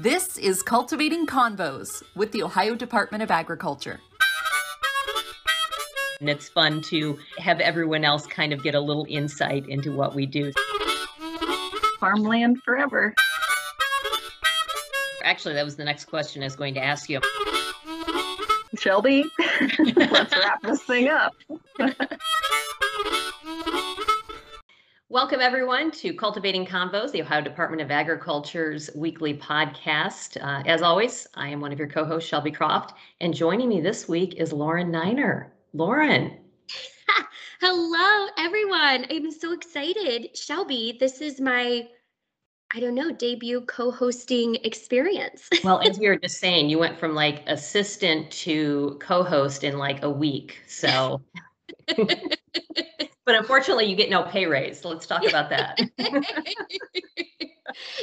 This is Cultivating Convos with the Ohio Department of Agriculture. And it's fun to have everyone else kind of get a little insight into what we do. Farmland forever. Actually, that was the next question I was going to ask you. Shelby, let's wrap this thing up. Welcome, everyone, to Cultivating Convos, the Ohio Department of Agriculture's weekly podcast. Uh, as always, I am one of your co hosts, Shelby Croft, and joining me this week is Lauren Niner. Lauren. Hello, everyone. I'm so excited. Shelby, this is my, I don't know, debut co hosting experience. well, as we were just saying, you went from like assistant to co host in like a week. So. but unfortunately, you get no pay raise. Let's talk about that.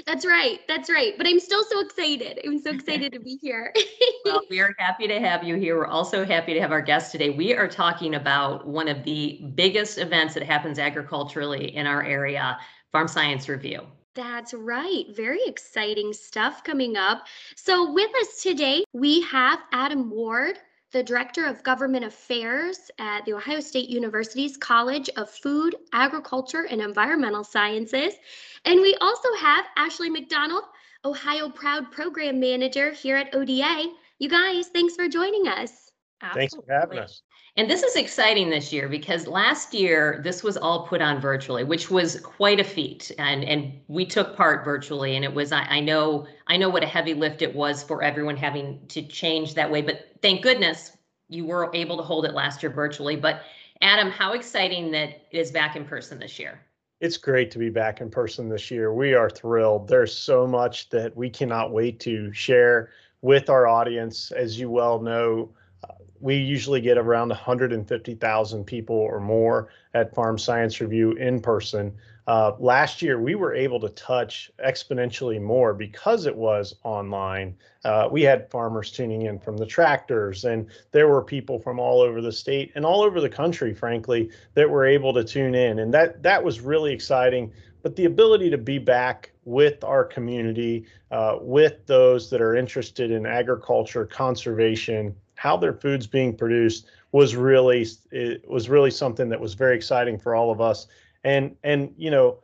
That's right. That's right. But I'm still so excited. I'm so excited to be here. well, we are happy to have you here. We're also happy to have our guest today. We are talking about one of the biggest events that happens agriculturally in our area, Farm Science Review. That's right. Very exciting stuff coming up. So, with us today, we have Adam Ward the Director of Government Affairs at The Ohio State University's College of Food, Agriculture, and Environmental Sciences. And we also have Ashley McDonald, Ohio Proud Program Manager here at ODA. You guys, thanks for joining us. Absolutely. Thanks for having us. And this is exciting this year because last year this was all put on virtually, which was quite a feat. And and we took part virtually, and it was I, I know I know what a heavy lift it was for everyone having to change that way. But thank goodness you were able to hold it last year virtually. But Adam, how exciting that it is back in person this year. It's great to be back in person this year. We are thrilled. There's so much that we cannot wait to share with our audience. As you well know, we usually get around 150,000 people or more at Farm Science Review in person. Uh, last year, we were able to touch exponentially more because it was online. Uh, we had farmers tuning in from the tractors, and there were people from all over the state and all over the country, frankly, that were able to tune in, and that that was really exciting. But the ability to be back with our community, uh, with those that are interested in agriculture, conservation, how their food's being produced was really it was really something that was very exciting for all of us. And and you know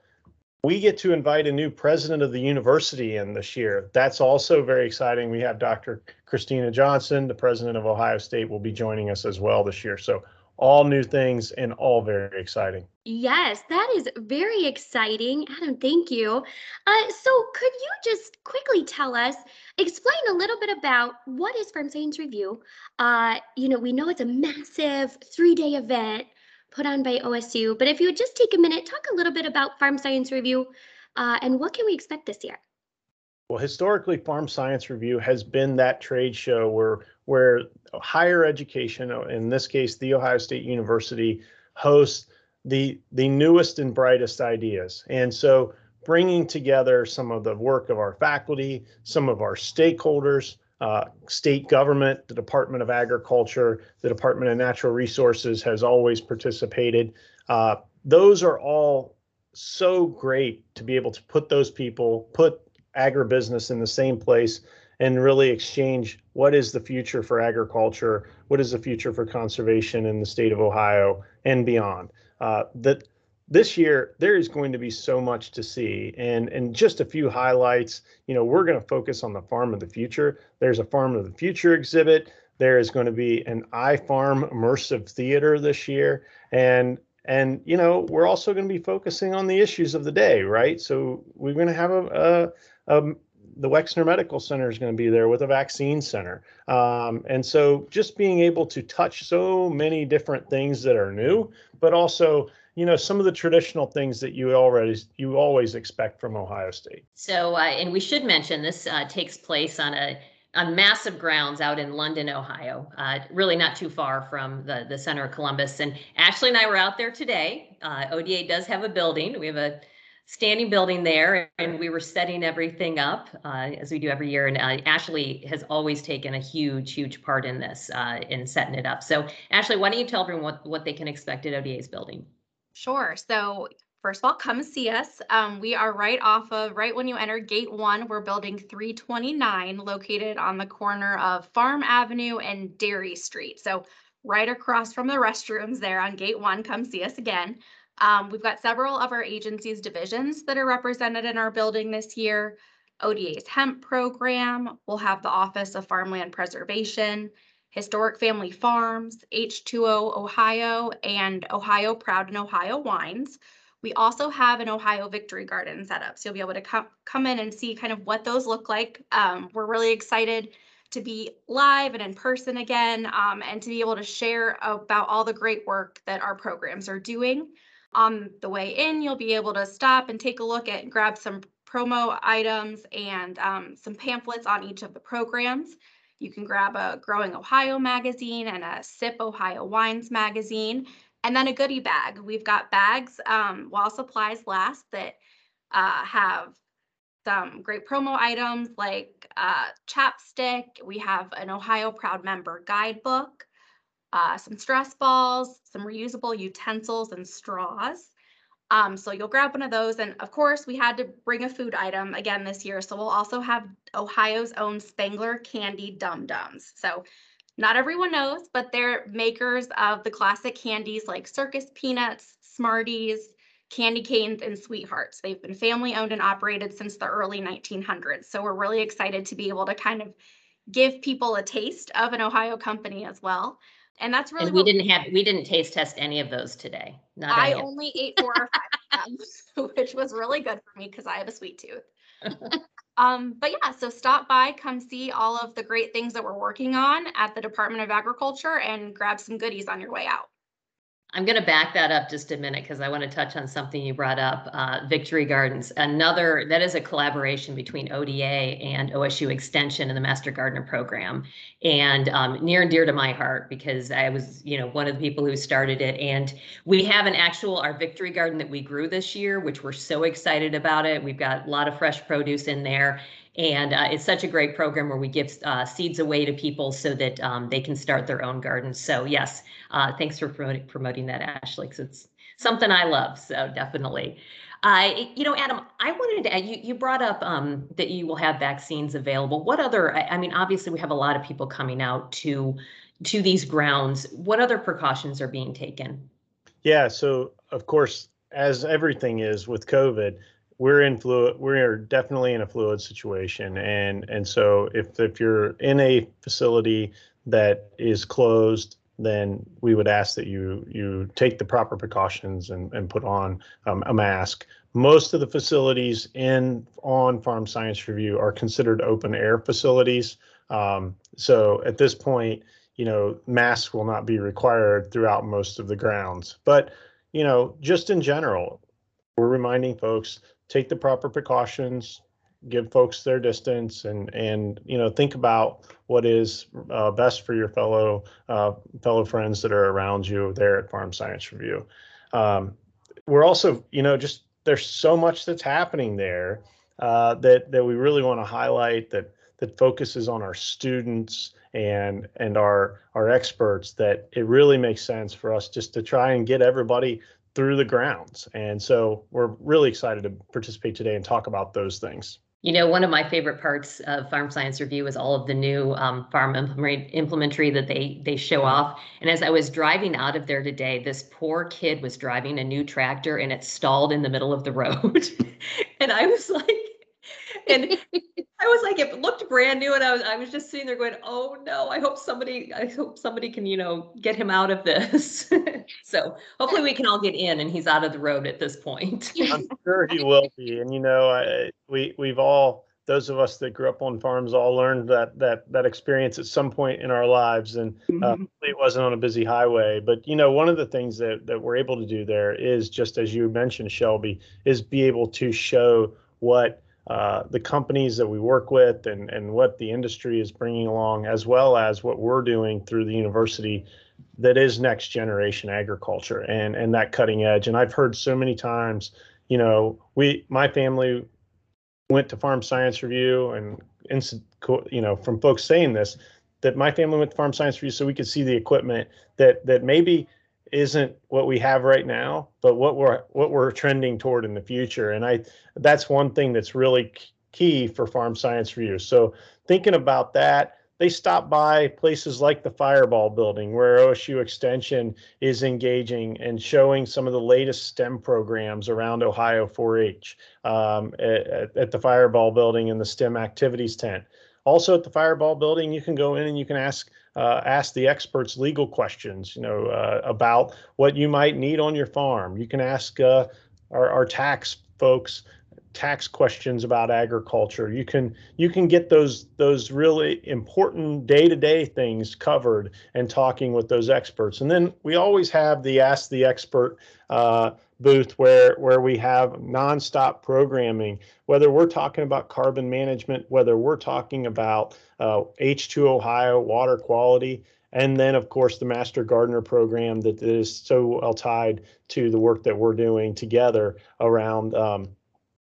we get to invite a new president of the university in this year. That's also very exciting. We have dr kristina johnson the president of ohio state will be joining us as well this year. So all new things and all very exciting. Yes, that is very exciting. Adam, thank you. Uh, so, could you just quickly tell us, explain a little bit about what is Farm Science Review? Uh, you know, we know it's a massive three day event put on by OSU, but if you would just take a minute, talk a little bit about Farm Science Review uh, and what can we expect this year? Well, historically, Farm Science Review has been that trade show where where higher education, in this case, the Ohio State University, hosts the the newest and brightest ideas. And so, bringing together some of the work of our faculty, some of our stakeholders, uh, state government, the Department of Agriculture, the Department of Natural Resources has always participated. Uh, those are all so great to be able to put those people, put agribusiness in the same place and really exchange what is the future for agriculture, what is the future for conservation in the state of Ohio and beyond. Uh, that this year there is going to be so much to see. And and just a few highlights you know we're going to focus on the farm of the future. There's a farm of the future exhibit. There is going to be an ifarm immersive theater this year. And and you know we're also going to be focusing on the issues of the day right so we're going to have a, um, the Wexner Medical Center is going to be there with a vaccine center. Um, and so just being able to touch so many different things that are new, but also, you know, some of the traditional things that you already you always expect from Ohio State. So, uh, and we should mention this uh, takes place on a on massive grounds out in London, Ohio, uh, really not too far from the, the center of Columbus. And Ashley and I were out there today. Uh, ODA does have a building. We have a standing building there and we were setting everything up uh, as we do every year and uh, ashley has always taken a huge huge part in this uh, in setting it up so ashley why don't you tell everyone what, what they can expect at oda's building sure so first of all, come see us. Um, we are right off of, right when you enter gate one, we're building 329 located on the corner of Farm Avenue and Dairy Street. So right across from the restrooms there on gate one, come see us again. Um, we've got several of our agency's divisions that are represented in our building this year. ODA's hemp program, we'll have the Office of Farmland Preservation, Historic Family Farms, H2Ohio, and Ohio Proud and Ohio Wines. We also have an Ohio Victory Garden set up, so you'll be able to come come in and see kind of what those look like. Um, we're really excited to be live and in person again, um, and to be able to share about all the great work that our programs are doing. On the way in, you'll be able to stop and take a look at and grab some promo items and um, some pamphlets on each of the programs. You can grab a Growing Ohio magazine and a Sip Ohio Wines magazine, and then a goodie bag. We've got bags um, while supplies last that uh, have some great promo items like uh, chapstick. We have an Ohio Proud Member guidebook, uh, some stress balls, some reusable utensils and straws. Um, so you'll grab one of those. And of course, we had to bring a food item again this year. So we'll also have Ohio's own Spangler candy dum dums. So not everyone knows, but they're makers of the classic candies like circus peanuts, Smarties, candy canes, and sweethearts. They've been family owned and operated since the early 1900s. So we're really excited to be able to kind of give people a taste of an Ohio company as well. And that's really And we didn't have, we didn't taste test any of those today. Not I only ate four or five of them, which was really good for me because I have a sweet tooth. um, but yeah, so stop by, come see all of the great things that we're working on at the Department of Agriculture and grab some goodies on your way out. I'm going to back that up just a minute because I want to touch on something you brought up. Uh, Victory Gardens, another that is a collaboration between ODA and OSU Extension and the Master Gardener Program, and um, near and dear to my heart because I was, you know, one of the people who started it. And we have an actual our Victory Garden that we grew this year, which we're so excited about it. We've got a lot of fresh produce in there, and uh, it's such a great program where we give uh, seeds away to people so that um, they can start their own gardens. So yes, uh, thanks for promoting, promoting that, Ashley, because it's something I love. So definitely. Uh, you know, Adam, I wanted to add, you, you brought up um, that you will have vaccines available. What other, I, I mean, obviously we have a lot of people coming out to to these grounds. What other precautions are being taken? Yeah, so of course, as everything is with COVID, we're in fluid we're definitely in a fluid situation. And and so if if you're in a facility that is closed then we would ask that you you take the proper precautions and, and put on um, a mask. Most of the facilities in on farm science review are considered open air facilities. Um, so at this point you know masks will not be required throughout most of the grounds. But you know just in general we're reminding folks take the proper precautions, give folks their distance, and and you know think about what is uh, best for your fellow uh, fellow friends that are around you there at Farm Science Review. Um, we're also you know just there's so much that's happening there uh, that that we really want to highlight that that focuses on our students and and our our experts that it really makes sense for us just to try and get everybody through the grounds. And so we're really excited to participate today and talk about those things. You know, one of my favorite parts of Farm Science Review is all of the new um, farm implement- implementary that they they show off. And as I was driving out of there today, this poor kid was driving a new tractor and it stalled in the middle of the road. and I was like, and I was like, it looked brand new, and I was I was just sitting there going, oh no, I hope somebody I hope somebody can you know get him out of this. so hopefully we can all get in, and he's out of the road at this point. I'm sure he will be. And you know, I, we we've all those of us that grew up on farms all learned that that that experience at some point in our lives and uh, Mhm. it wasn't on a busy highway but you know one of the things that that we're able to do there is just as you mentioned shelby is be able to show what uh, the companies that we work with and and what the industry is bringing along as well as what we're doing through the university that is next generation agriculture and and that cutting edge. And i've heard so many times you know we my family went to farm science review and you know from folks saying this that my family went to farm science review so we could see the equipment that that maybe isn't what we have right now, but what we're what we're trending toward in the future. And I that's one thing that's really key for farm science review. So thinking about that, they stop by places like the Fireball building where OSU Extension is engaging and showing some of the latest STEM programs around Ohio 4-H um, at, at the Fireball building in the STEM activities tent. Also at the Fireball building, you can go in and you can ask uh, ask the experts legal questions, you know, uh, about what you might need on your farm. You can ask uh, our, our tax folks tax questions about agriculture. You can you can get those those really important day-to-day things covered and talking with those experts. And then we always have the Ask the Expert uh, booth where where we have nonstop programming. Whether we're talking about carbon management, whether we're talking about uh, H2Ohio water quality. And then, of course, the Master Gardener program that is so well tied to the work that we're doing together around um,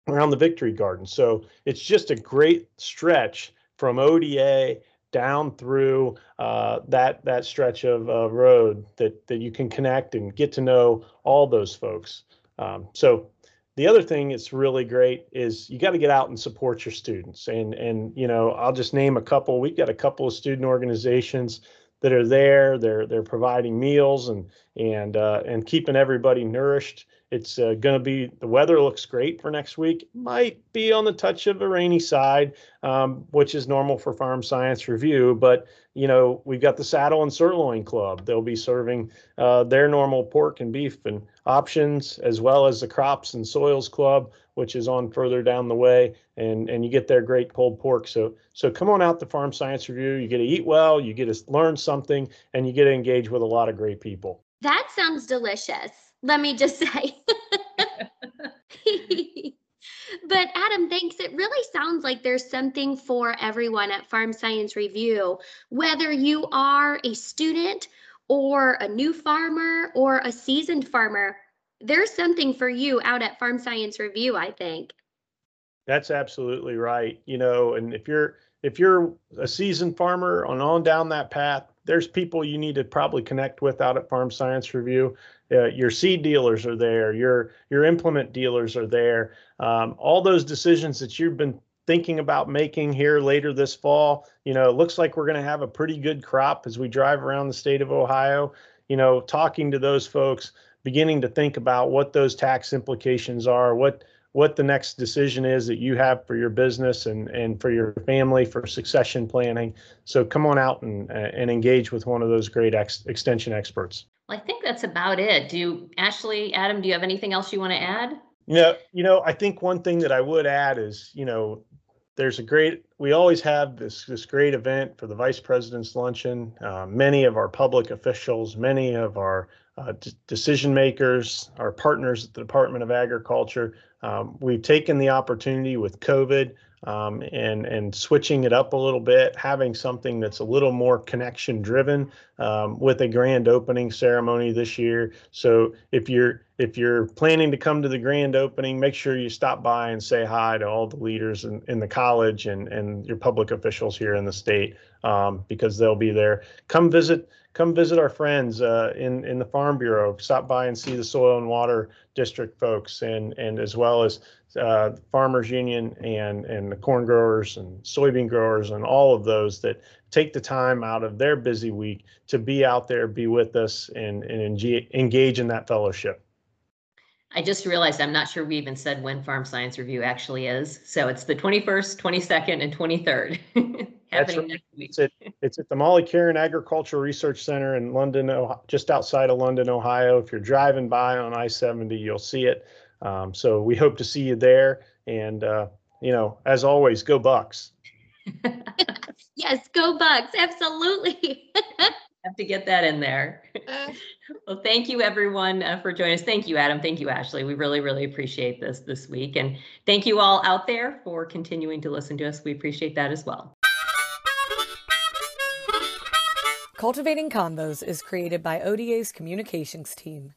around the Victory Garden. So it's just a great stretch from ODA down through uh, that that stretch of uh, road that that you can connect and get to know all those folks. Um, so the other thing that's really great is you got to get out and support your students. And and you know I'll just name a couple. We've got a couple of student organizations that are there. They're they're providing meals and and uh, and keeping everybody nourished. It's uh, going to be the weather looks great for next week. Might be on the touch of a rainy side, um, which is normal for Farm Science Review. But you know we've got the Saddle and Sirloin Club. They'll be serving uh, their normal pork and beef and options, as well as the Crops and Soils Club, which is on further down the way. And and you get their great pulled pork. So so come on out to Farm Science Review. You get to eat well, you get to learn something, and you get to engage with a lot of great people. That sounds delicious let me just say. but Adam, thanks. It really sounds like there's something for everyone at Farm Science Review, whether you are a student or a new farmer or a seasoned farmer. There's something for you out at Farm Science Review, I think. That's absolutely right. You know, and if you're if you're a seasoned farmer on on down that path, there's people you need to probably connect with out at Farm Science Review. Uh, your seed dealers are there, your your implement dealers are there. Um, all those decisions that you've been thinking about making here later this fall, you know, it looks like we're going to have a pretty good crop as we drive around the state of Ohio. You know, talking to those folks, beginning to think about what those tax implications are, what what the next decision is that you have for your business and and for your family for succession planning. So come on out and and engage with one of those great ex- extension experts. Well, I think that's about it. Do you, Ashley, Adam, do you have anything else you want to add? No, you know, I think one thing that I would add is, you know, there's a great we always have this this great event for the vice president's luncheon uh, many of our public officials many of our uh, d- decision makers our partners at the department of agriculture um, we've taken the opportunity with covid um, and and switching it up a little bit, having something that's a little more connection driven um, with a grand opening ceremony this year. So if you're if you're planning to come to the grand opening, make sure you stop by and say hi to all the leaders in, in the college and and your public officials here in the state um, because they'll be there. Come visit come visit our friends uh, in in the Farm Bureau. Stop by and see the Soil and Water District folks, and and as well as uh, Farmers Union and and the corn growers and soybean growers and all of those that take the time out of their busy week to be out there, be with us, and and engage in that fellowship. I just realized I'm not sure we even said when Farm Science Review actually is. So it's the 21st, 22nd, and 23rd. happening right. next week. It's at, it's at the Molly Caren Agricultural Research Center in London, Ohio, just outside of London, Ohio. If you're driving by on I-70, you'll see it. Um, so we hope to see you there. And, uh, you know, as always, go Bucks. yes, go Bucks. Absolutely. Have to get that in there. well, thank you everyone uh, for joining us. Thank you, Adam. Thank you, Ashley. We really, really appreciate this this week. And thank you all out there for continuing to listen to us. We appreciate that as well. Cultivating Convos is created by ODA's communications team.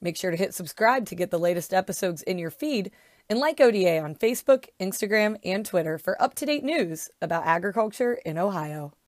Make sure to hit subscribe to get the latest episodes in your feed and like ODA on Facebook, Instagram, and Twitter for up to date news about agriculture in Ohio.